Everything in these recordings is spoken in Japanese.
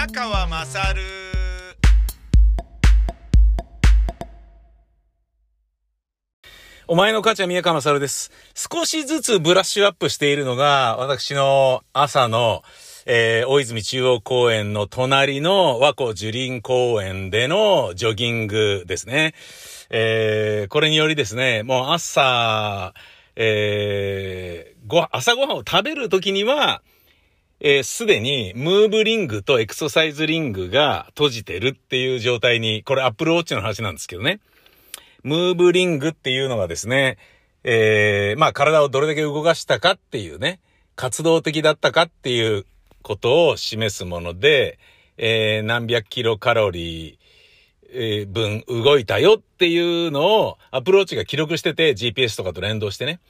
宮川まさるお前の母ちゃん宮川まさるです。少しずつブラッシュアップしているのが、私の朝の、えー、大泉中央公園の隣の和光樹林公園でのジョギングですね。えー、これによりですね、もう朝、えー、ご、朝ごはんを食べるときには、えー、すでにムーブリングとエクササイズリングが閉じてるっていう状態に、これアップルウォッチの話なんですけどね。ムーブリングっていうのがですね、えー、まあ体をどれだけ動かしたかっていうね、活動的だったかっていうことを示すもので、えー、何百キロカロリー、分動いたよっていうのをアプローチが記録してて GPS とかと連動してね。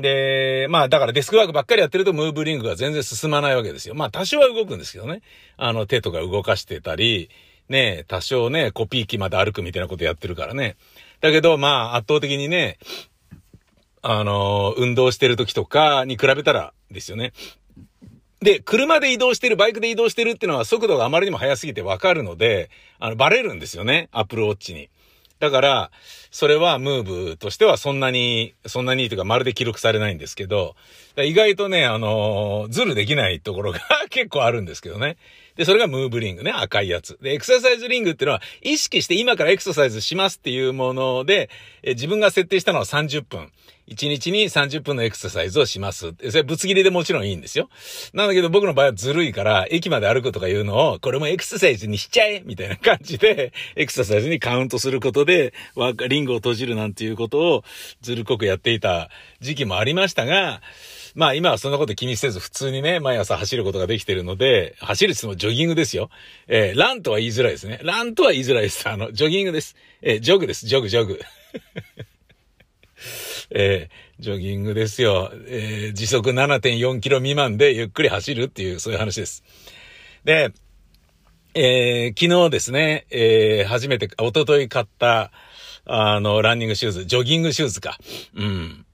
で、まあだからデスクワークばっかりやってるとムーブリングが全然進まないわけですよ。まあ多少は動くんですけどね。あの手とか動かしてたり、ね、多少ね、コピー機まで歩くみたいなことやってるからね。だけど、まあ、圧倒的にね、あの、運動してる時とかに比べたらですよね。で、車で移動してる、バイクで移動してるっていうのは速度があまりにも速すぎてわかるので、あの、バレるんですよね、アップルウォッチに。だから、それはムーブとしてはそんなに、そんなにというかまるで記録されないんですけど、意外とね、あのズルできないところが 結構あるんですけどね。で、それがムーブリングね、赤いやつ。で、エクササイズリングっていうのは、意識して今からエクササイズしますっていうもので、え自分が設定したのは30分。1日に30分のエクササイズをします。それぶつ切りでもちろんいいんですよ。なんだけど僕の場合はずるいから、駅まで歩くとかいうのを、これもエクササイズにしちゃえみたいな感じで、エクササイズにカウントすることで、リングを閉じるなんていうことをずるこくやっていた時期もありましたが、まあ今はそんなこと気にせず普通にね、毎朝走ることができてるので、走るってもジョギングですよ。えー、ランとは言いづらいですね。ランとは言いづらいです。あの、ジョギングです。えー、ジョグです。ジョグ、ジョグ。えー、ジョギングですよ。えー、時速7.4キロ未満でゆっくり走るっていう、そういう話です。で、えー、昨日ですね、えー、初めて、おととい買った、あの、ランニングシューズ、ジョギングシューズか。うん。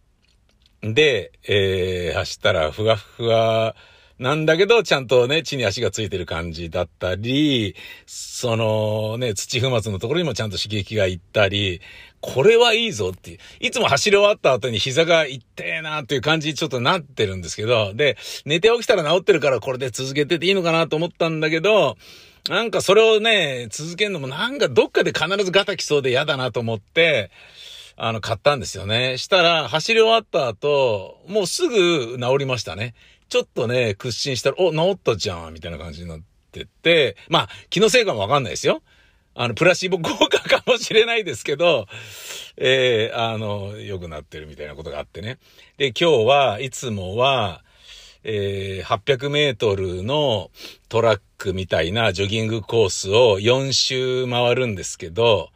で、えー、走ったらふわふわなんだけど、ちゃんとね、地に足がついてる感じだったり、そのね、土踏まずのところにもちゃんと刺激がいったり、これはいいぞっていう。いつも走り終わった後に膝がいってえなっていう感じにちょっとなってるんですけど、で、寝て起きたら治ってるからこれで続けてていいのかなと思ったんだけど、なんかそれをね、続けるのもなんかどっかで必ずガタきそうで嫌だなと思って、あの、買ったんですよね。したら、走り終わった後、もうすぐ治りましたね。ちょっとね、屈伸したら、お、治ったじゃん、みたいな感じになってって、まあ、気のせいかもわかんないですよ。あの、プラシーボ効果かもしれないですけど、えー、あの、良くなってるみたいなことがあってね。で、今日はいつもは、えー、800メートルのトラックみたいなジョギングコースを4周回るんですけど、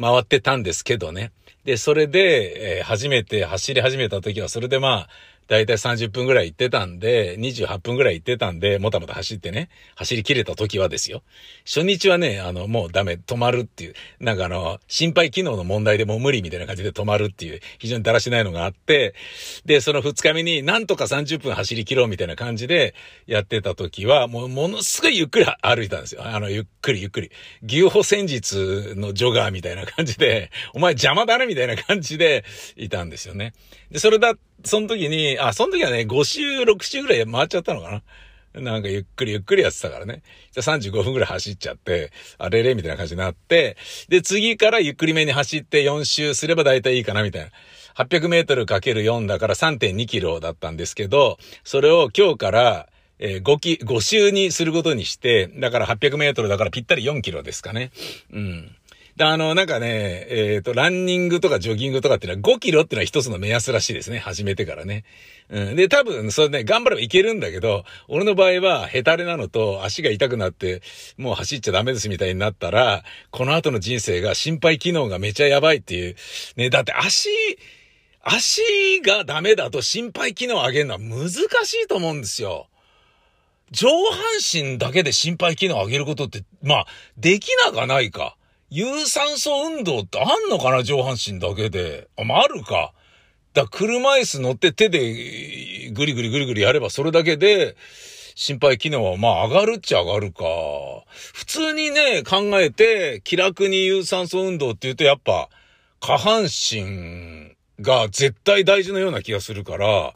回ってたんですけどね。で、それで、えー、初めて走り始めた時は、それでまあ、だいたい30分ぐらい行ってたんで、28分ぐらい行ってたんで、もたもた走ってね、走り切れた時はですよ。初日はね、あの、もうダメ、止まるっていう、なんかあの、心肺機能の問題でもう無理みたいな感じで止まるっていう、非常にだらしないのがあって、で、その2日目になんとか30分走り切ろうみたいな感じでやってた時は、もうものすごいゆっくり歩いたんですよ。あの、ゆっくりゆっくり。牛歩戦術のジョガーみたいな感じで、お前邪魔だねみたいな感じでいたんですよね。で、それだっその時に、あ、その時はね、5周、6周ぐらい回っちゃったのかな。なんかゆっくりゆっくりやってたからね。じゃ35分ぐらい走っちゃって、あれれみたいな感じになって、で、次からゆっくりめに走って4周すれば大体いいかなみたいな。800メートルかける4だから3.2キロだったんですけど、それを今日から、えー、5キ、5周にすることにして、だから800メートルだからぴったり4キロですかね。うん。で、あの、なんかね、えっ、ー、と、ランニングとかジョギングとかっていうのは5キロっていうのは一つの目安らしいですね。始めてからね。うん。で、多分、それね、頑張ればいけるんだけど、俺の場合は、ヘタレなのと足が痛くなって、もう走っちゃダメですみたいになったら、この後の人生が心肺機能がめちゃやばいっていう。ね、だって足、足がダメだと心肺機能を上げるのは難しいと思うんですよ。上半身だけで心肺機能を上げることって、まあ、できなかないか。有酸素運動ってあんのかな上半身だけで。あ、まあ、あるか。だ車椅子乗って手でぐりぐりぐりぐりやればそれだけで心肺機能はまあ上がるっちゃ上がるか。普通にね、考えて気楽に有酸素運動って言うとやっぱ下半身が絶対大事なような気がするから、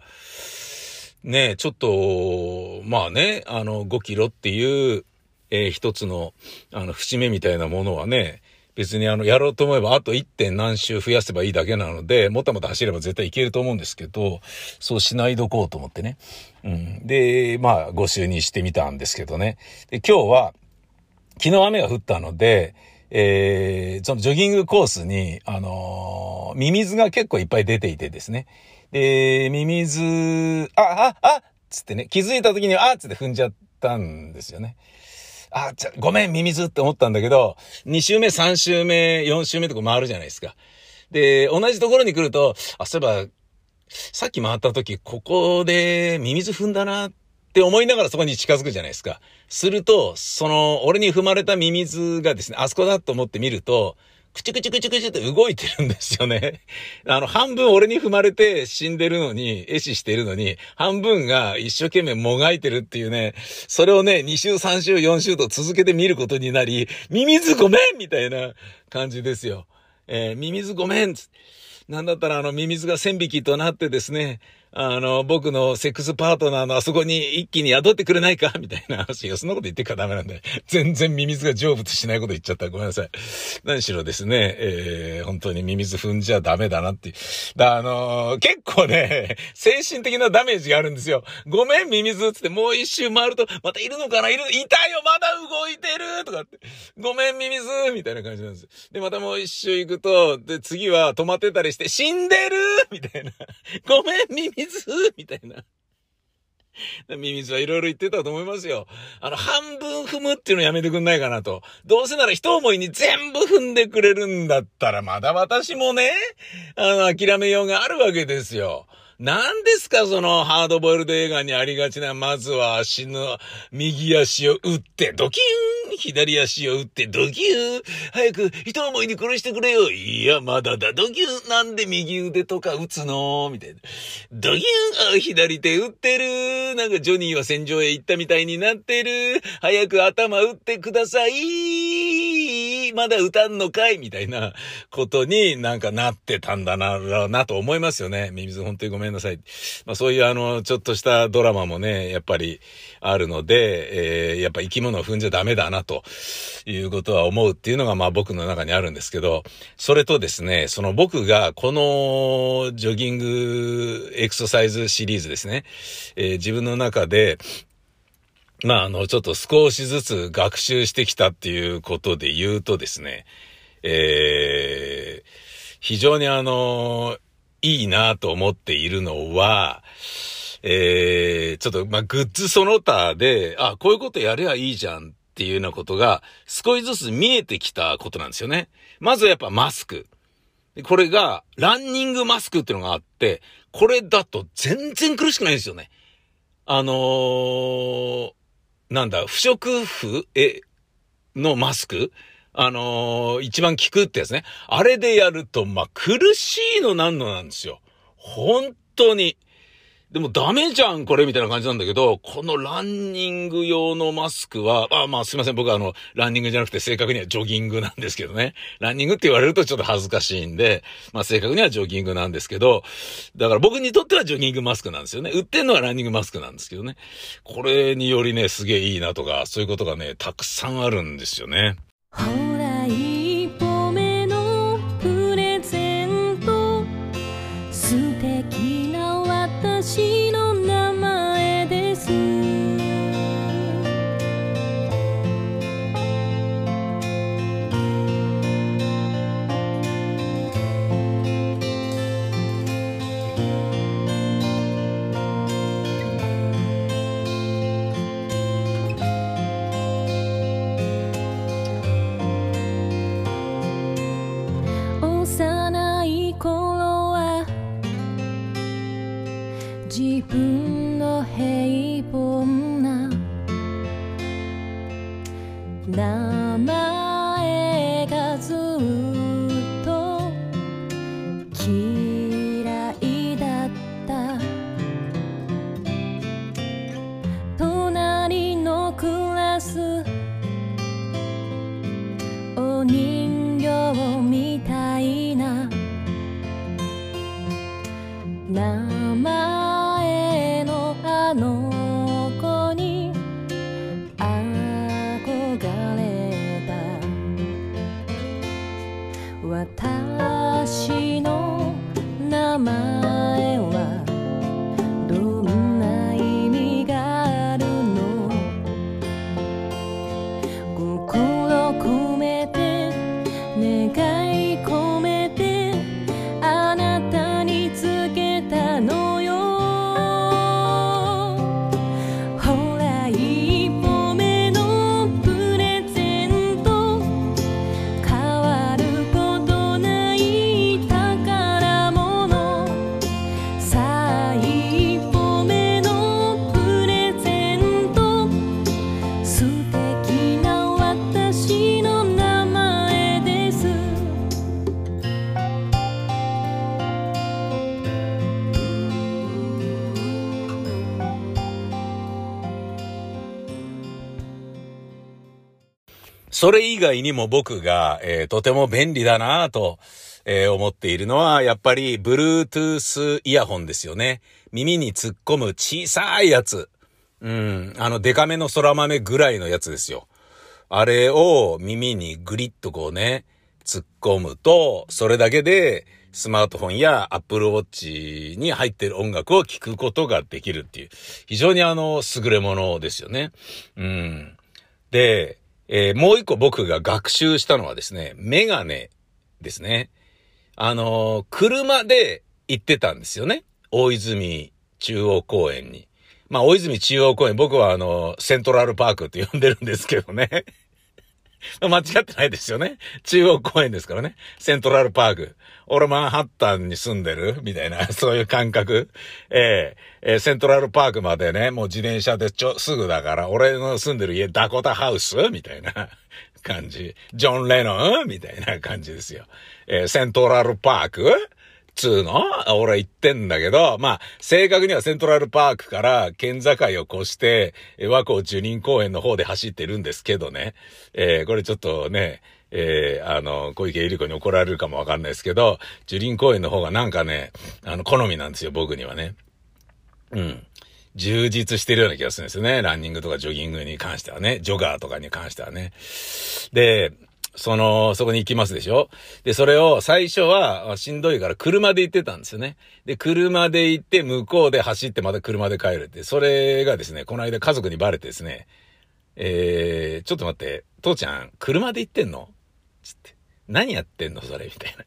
ね、ちょっと、まあね、あの5キロっていう、えー、一つの、あの節目みたいなものはね、別にあの、やろうと思えばあと 1. 点何周増やせばいいだけなので、もたもた走れば絶対いけると思うんですけど、そうしないどこうと思ってね。うん。で、まあ、5周にしてみたんですけどね。で、今日は、昨日雨が降ったので、えー、そのジョギングコースに、あのー、ミミズが結構いっぱい出ていてですね。で、ミミズ、あ、あ、あっつってね、気づいた時に、あっつって踏んじゃったんですよね。あ、ちゃ、ごめん、ミミズって思ったんだけど、2週目、3週目、4週目とか回るじゃないですか。で、同じところに来ると、あ、そういえば、さっき回った時、ここでミミズ踏んだなって思いながらそこに近づくじゃないですか。すると、その、俺に踏まれたミミズがですね、あそこだと思って見ると、くちくちくちくちって動いてるんですよね。あの、半分俺に踏まれて死んでるのに、壊死してるのに、半分が一生懸命もがいてるっていうね、それをね、2週、3週、4週と続けて見ることになり、ミミズごめんみたいな感じですよ。えー、ミミズごめんなんだったらあのミミズが千匹となってですね、あの、僕のセックスパートナーのあそこに一気に宿ってくれないか？みたいな話。いや、そんなこと言ってからダメなんで。全然ミミズが成仏しないこと言っちゃった。ごめんなさい。何しろですね、えー、本当にミミズ踏んじゃダメだなって。だ、あのー、結構ね、精神的なダメージがあるんですよ。ごめん、ミミズつってもう一周回ると、またいるのかな？いる、いたよまだ動いてるとかって。ごめん、ミミズみたいな感じなんです。で、またもう一周行くと、で、次は止まってたりして、死んでるみたいな。ごめん、ミミズズみたいな。ミミズはいろいろ言ってたと思いますよ。あの、半分踏むっていうのやめてくんないかなと。どうせなら一思いに全部踏んでくれるんだったら、まだ私もね、あの、諦めようがあるわけですよ。何ですかそのハードボイルド映画にありがちな、まずは足の右足を打って、ドキューン左足を打って、ドキューン早く一思いに殺してくれよ。いや、まだだ、ドキューンなんで右腕とか打つの？みたいな。ドキューンあ、左手打ってる。なんかジョニーは戦場へ行ったみたいになってる。早く頭打ってください。まだ打たんのかいみたいなことになんかなってたんだな、なと思いますよね。ミミズ本当にごめんなさい。まあそういうあの、ちょっとしたドラマもね、やっぱりあるので、えー、やっぱ生き物を踏んじゃダメだなということは思うっていうのがまあ僕の中にあるんですけど、それとですね、その僕がこのジョギングエクササイズシリーズですね、えー、自分の中で、まあ、あの、ちょっと少しずつ学習してきたっていうことで言うとですね、えー、非常にあの、いいなと思っているのは、えー、ちょっと、まあ、グッズその他で、あ、こういうことやればいいじゃんっていうようなことが、少しずつ見えてきたことなんですよね。まずやっぱマスク。これが、ランニングマスクっていうのがあって、これだと全然苦しくないんですよね。あのー、なんだ、不織布え、のマスク？あのー、一番効くってやつね。あれでやると、まあ、苦しいのなんのなんですよ。本当に。でもダメじゃん、これ、みたいな感じなんだけど、このランニング用のマスクは、まあまあすいません、僕はあの、ランニングじゃなくて正確にはジョギングなんですけどね。ランニングって言われるとちょっと恥ずかしいんで、まあ正確にはジョギングなんですけど、だから僕にとってはジョギングマスクなんですよね。売ってんのはランニングマスクなんですけどね。これによりね、すげえいいなとか、そういうことがね、たくさんあるんですよね。それ以外にも僕が、えーとても便利だなぁと、えー思っているのは、やっぱり、Bluetooth イヤホンですよね。耳に突っ込む小さいやつ。うん、あの、デカめの空豆ぐらいのやつですよ。あれを耳にグリッとこうね、突っ込むと、それだけで、スマートフォンや Apple Watch に入ってる音楽を聴くことができるっていう、非常にあの、優れものですよね。うん。で、えーもう一個僕が学習したのはですね、メガネですね。あのー車で行ってたんですよね。大泉中央公園に。まあ、大泉中央公園、僕はあの、セントラルパークって呼んでるんですけどね。間違ってないですよね。中央公園ですからね。セントラルパーク。俺マンハッタンに住んでる？みたいな、そういう感覚。えええーセントラルパークまでね、もう自転車でちょ、すぐだから、俺の住んでる家、ダコタハウス？みたいな感じ。ジョン・レノン？みたいな感じですよ。えーセントラルパーク？つうの？俺言ってんだけど、まあ、正確にはセントラルパークから県境を越して、和光樹林公園の方で走ってるんですけどね。えーこれちょっとね、えーあの、小池百合子に怒られるかもわかんないですけど、樹林公園の方がなんかね、あの、好みなんですよ、僕にはね。うん。充実してるような気がするんですよね。ランニングとかジョギングに関してはね。ジョガーとかに関してはね。で、その、そこに行きますでしょ？で、それを最初はしんどいから車で行ってたんですよね。で、車で行って向こうで走ってまた車で帰るって。それがですね、この間家族にバレてですね、えー、ちょっと待って、父ちゃん、車で行ってんの？つって。何やってんの？それみたいな。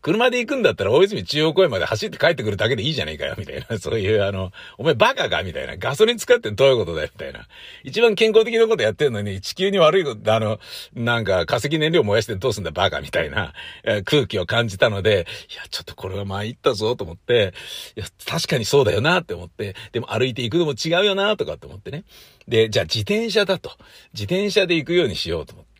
車で行くんだったら大泉中央公園まで走って帰ってくるだけでいいじゃねえかよ、みたいな。そういう、あの、お前バカかみたいな。ガソリン使ってどういうことだよ、みたいな。一番健康的なことやってんのに、地球に悪いこと、あの、なんか化石燃料燃やしてどうすんだ、バカみたいな、え 空気を感じたので、いや、ちょっとこれは参ったぞ、と思って、いや、確かにそうだよな、って思って、でも歩いて行くのも違うよな、とかって思ってね。で、じゃあ自転車だと。自転車で行くようにしようと思って。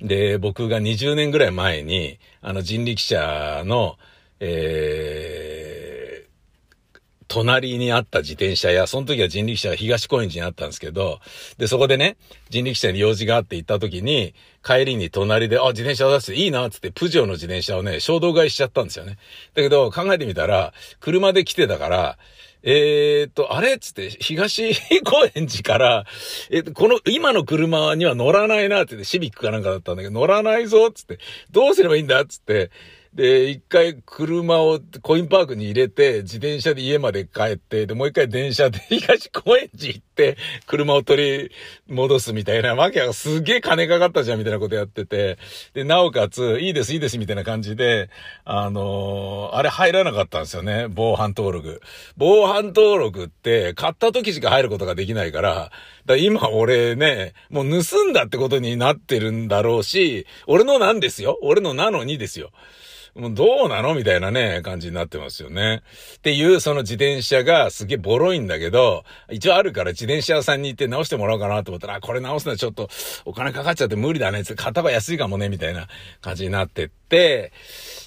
で、僕が20年ぐらい前に、あの人力車の、えー、隣にあった自転車や、その時は人力車は東高円寺にあったんですけど、で、そこでね、人力車に用事があって行った時に、帰りに隣で、あ、自転車出していいな、つって、プジョーの自転車をね、衝動買いしちゃったんですよね。だけど、考えてみたら、車で来てたから、えーっと、あれっつって、東 高円寺から、えっと、この、今の車には乗らないなってって、シビックかなんかだったんだけど、乗らないぞっつって、どうすればいいんだっつって、で、一回車をコインパークに入れて、自転車で家まで帰って、で、もう一回電車で 東高円寺行って、車を取り戻すみたいな、わけがすげえ金かかったじゃんみたいなことやってて、で、なおかつ、いいです、いいです、みたいな感じで、あのーあれ入らなかったんですよね、防犯登録。防犯登録って、買った時しか入ることができないから、だから今俺ね、もう盗んだってことになってるんだろうし、俺のなんですよ。俺のなのにですよ。もうどうなの？みたいなね、感じになってますよね。っていう、その自転車がすげえボロいんだけど、一応あるから自転車屋さんに行って直してもらおうかなと思ったら、あこれ直すのはちょっとお金かかっちゃって無理だね。買った方が安いかもね、みたいな感じになってって、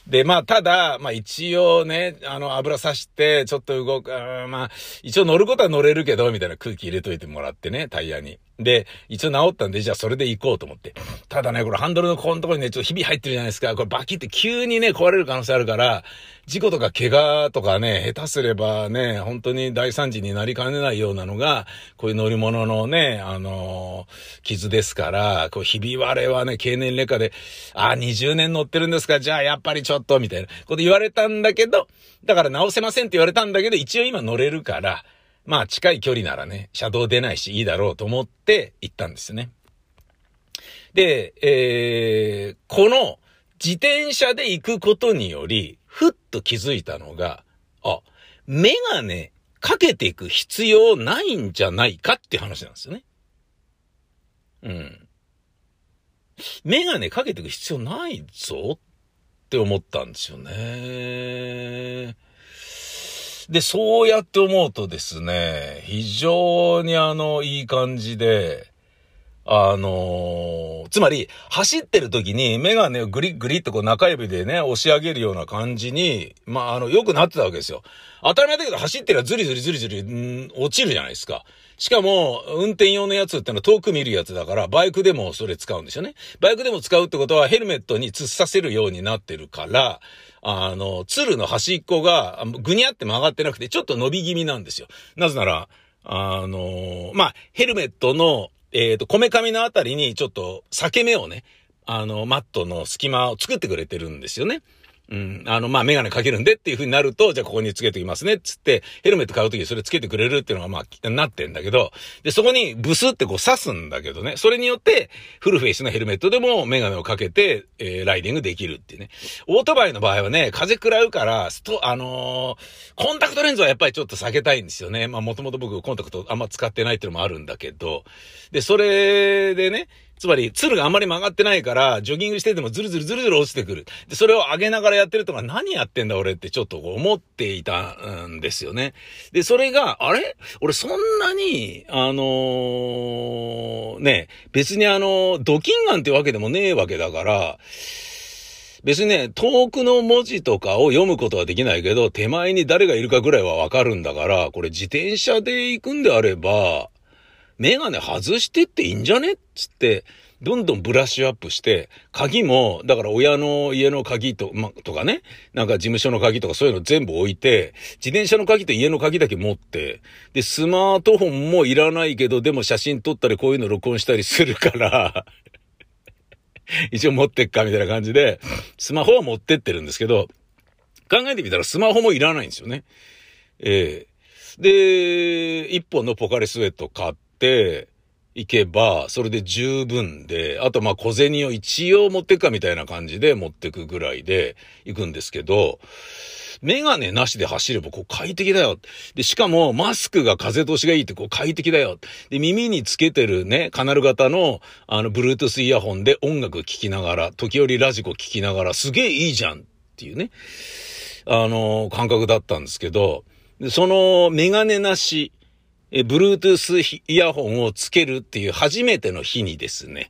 で、まあ、ただ、まあ一応ね、あの、油さして、ちょっと動く、まあ、一応乗ることは乗れるけど、みたいな空気入れといてもらってね、タイヤに。で、一応治ったんで、じゃあそれで行こうと思って。ただね、これハンドルのここのところにね、ちょっとひび入ってるじゃないですか。これバキって急にね、壊れる可能性あるから、事故とか怪我とかね、下手すればね、本当に大惨事になりかねないようなのが、こういう乗り物のね、あのー傷ですから、こう、ひび割れはね、経年劣化で、あ、20年乗ってるんですか、じゃあやっぱりちょっと、みたいなこと言われたんだけど、だから直せませんって言われたんだけど、一応今乗れるから、まあ近い距離ならね、車道出ないしいいだろうと思って行ったんですね。で、えー、この自転車で行くことにより、ふっと気づいたのが、あ、メガネかけていく必要ないんじゃないかっていう話なんですよね。うん。メガネかけていく必要ないぞって思ったんですよね。で、そうやって思うとですね、非常にあの、いい感じで、あのーつまり、走ってる時にメガネをグリッグリッとこう中指でね、押し上げるような感じに、まあ、あの、良くなってたわけですよ。当たり前だけど走ってりゃズリズリズリズリ、うん落ちるじゃないですか。しかも、運転用のやつってのは遠く見るやつだから、バイクでもそれ使うんですよね。バイクでも使うってことはヘルメットに突っさせるようになってるから、あの、ツルの端っこが、ぐにゃって曲がってなくて、ちょっと伸び気味なんですよ。なぜなら、あの、まあ、ヘルメットの、えっ、と、こめかみのあたりにちょっと裂け目をね、あの、マットの隙間を作ってくれてるんですよね。うん。あの、まあ、メガネかけるんでっていう風になると、じゃあここにつけてきますねっつって、ヘルメット買うときそれつけてくれるっていうのがまあ、なってんだけど、で、そこにブスってこう刺すんだけどね、それによって、フルフェイスのヘルメットでもメガネをかけて、えーライディングできるっていうね。オートバイの場合はね、風食らうから、スト、あのーコンタクトレンズはやっぱりちょっと避けたいんですよね。まあ、もともと僕コンタクトあんま使ってないっていうのもあるんだけど、で、それでね、つまり、ツルがあんまり曲がってないから、ジョギングしててもズルズルズルズル落ちてくる。で、それを上げながらやってるとか、何やってんだ俺ってちょっと思っていたんですよね。で、それが、あれ？俺そんなに、あのーね、別にあの、ドキンガンってわけでもねえわけだから、別にね、遠くの文字とかを読むことはできないけど、手前に誰がいるかぐらいはわかるんだから、これ自転車で行くんであれば、メガネ外してっていいんじゃねっつって、どんどんブラッシュアップして、鍵も、だから親の家の鍵と、ま、とかね、なんか事務所の鍵とかそういうの全部置いて、自転車の鍵と家の鍵だけ持って、で、スマートフォンもいらないけど、でも写真撮ったりこういうの録音したりするから、一応持ってっかみたいな感じで、スマホは持ってってるんですけど、考えてみたらスマホもいらないんですよね。ええで、一本のポカリスエット買ってて、行けば、それで十分で、あとまあ小銭を一応持ってくかみたいな感じで持ってくぐらいで行くんですけど、メガネなしで走ればこう快適だよ。で、しかもマスクが風通しがいいってこう快適だよ。で、耳につけてるね、カナル型のあの、Bluetooth イヤホンで音楽聴きながら、時折ラジコ聴きながら、すげえいいじゃんっていうね、あの、感覚だったんですけど、そのメガネなし、え、Bluetooth イヤホンをつけるっていう初めての日にですね、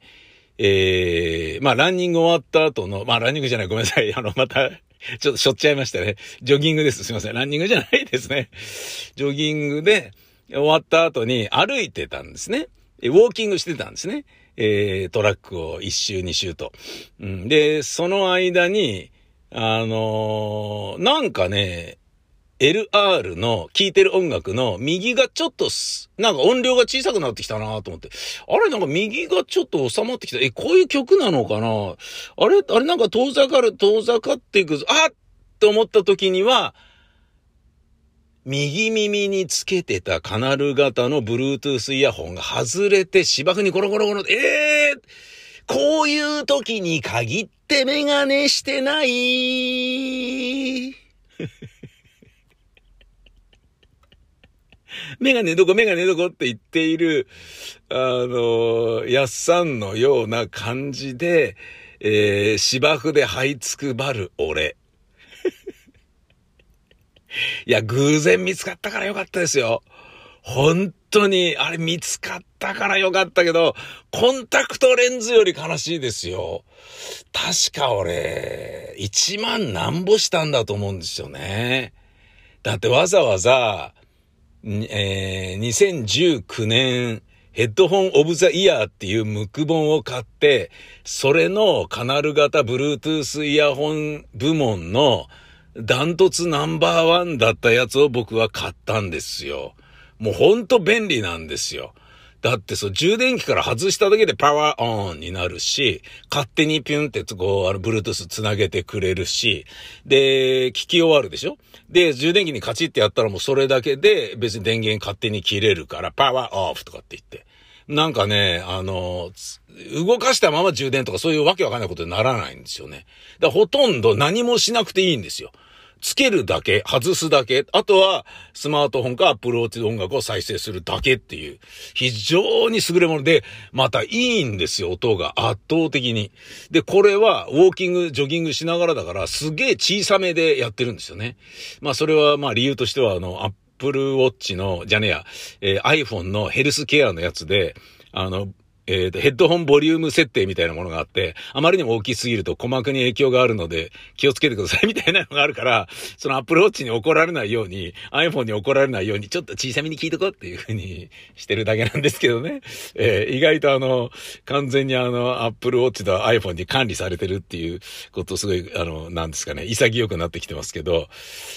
えー、まあ、ランニング終わった後の、まあ、ランニングじゃない、ごめんなさい。あの、また、ちょっとしょっちゃいましたね。ジョギングです。すいません。ランニングじゃないですね。ジョギングで終わった後に歩いてたんですね。えウォーキングしてたんですね。えー、トラックを一周二周と。うん、で、その間に、あのーなんかね、LR の聴いてる音楽の右がちょっとす、なんか音量が小さくなってきたなと思って。あれなんか右がちょっと収まってきた。え、こういう曲なのかな？あれあれなんか遠ざかる、遠ざかっていくぞ。あっって思った時には、右耳につけてたカナル型の Bluetooth イヤホンが外れて芝生にゴロゴロゴロ、ええー、こういう時に限ってメガネしてない。メガネどこメガネどこって言っている、あの、やっさんのような感じで、えー、芝生で這いつくばる俺。いや、偶然見つかったからよかったですよ。本当に、あれ見つかったからよかったけど、コンタクトレンズより悲しいですよ。確か俺、1万何ぼしたんだと思うんですよね。だってわざわざ、えー、2019年ヘッドホンオブザイヤーっていうムック本を買って、それのカナル型 Bluetooth イヤホン部門のダントツナンバーワンだったやつを僕は買ったんですよ。もうほんと便利なんですよ。だってそう、充電器から外しただけでパワーオンになるし、勝手にピュンってこう、あの、Bluetooth つなげてくれるし、で、聞き終わるでしょ？で、充電器にカチってやったらもうそれだけで別に電源勝手に切れるから、パワーオフとかって言って。なんかね、あの、動かしたまま充電とかそういうわけわかんないことにならないんですよね。だからほとんど何もしなくていいんですよ。つけるだけ、外すだけ、あとはスマートフォンか Apple Watch で音楽を再生するだけっていう、非常に優れもので、またいいんですよ、音が圧倒的に。で、これはウォーキング、ジョギングしながらだから、すげえ小さめでやってるんですよね。まあそれはまあ理由としては、あの、Apple Watch の、じゃねえや、えー iPhone のヘルスケアのやつで、あの、えーと、ヘッドホンボリューム設定みたいなものがあって、あまりにも大きすぎると鼓膜に影響があるので気をつけてくださいみたいなのがあるから、その Apple Watch に怒られないように、iPhone に怒られないように、ちょっと小さめに聞いとこうっていう風に してるだけなんですけどね。えー意外とあの、完全にあの、Apple Watch と iPhone に管理されてるっていうことすごい、あの、なんですかね、潔くなってきてますけど、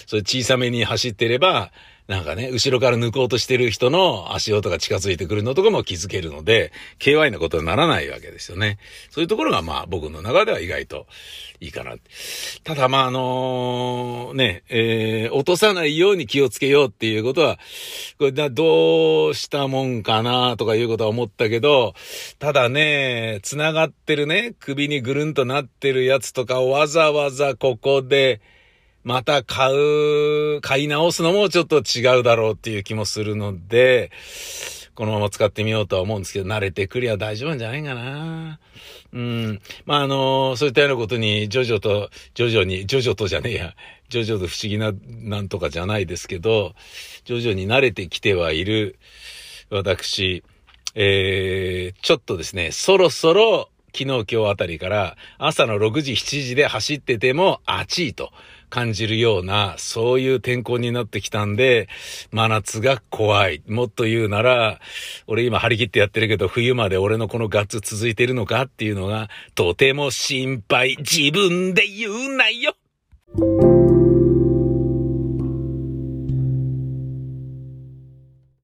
それ小さめに走ってれば、なんかね、後ろから抜こうとしてる人の足音が近づいてくるのとかも気づけるので、KY なことにならないわけですよね。そういうところがまあ僕の中では意外といいかな。ただまああのね、えー落とさないように気をつけようっていうことは、これどうしたもんかなとかいうことは思ったけど、ただね、繋がってるね、首にぐるんとなってるやつとかをわざわざここで、また買う、買い直すのもちょっと違うだろうっていう気もするので、このまま使ってみようとは思うんですけど、慣れてくりゃ大丈夫なんじゃないかな。うん。まあ、あのそういったようなことに、ジョジョと、ジョジョに、ジョジョとじゃねえや、ジョジョと不思議な、なんとかじゃないですけど、ジョジョに慣れてきてはいる、私、えー、ちょっとですね、そろそろ、昨日今日あたりから朝の6時7時で走ってても暑いと感じるようなそういう天候になってきたんで真夏が怖い。もっと言うなら俺今張り切ってやってるけど冬まで俺のこのガッツ続いてるのかっていうのがとても心配。自分で言うなよ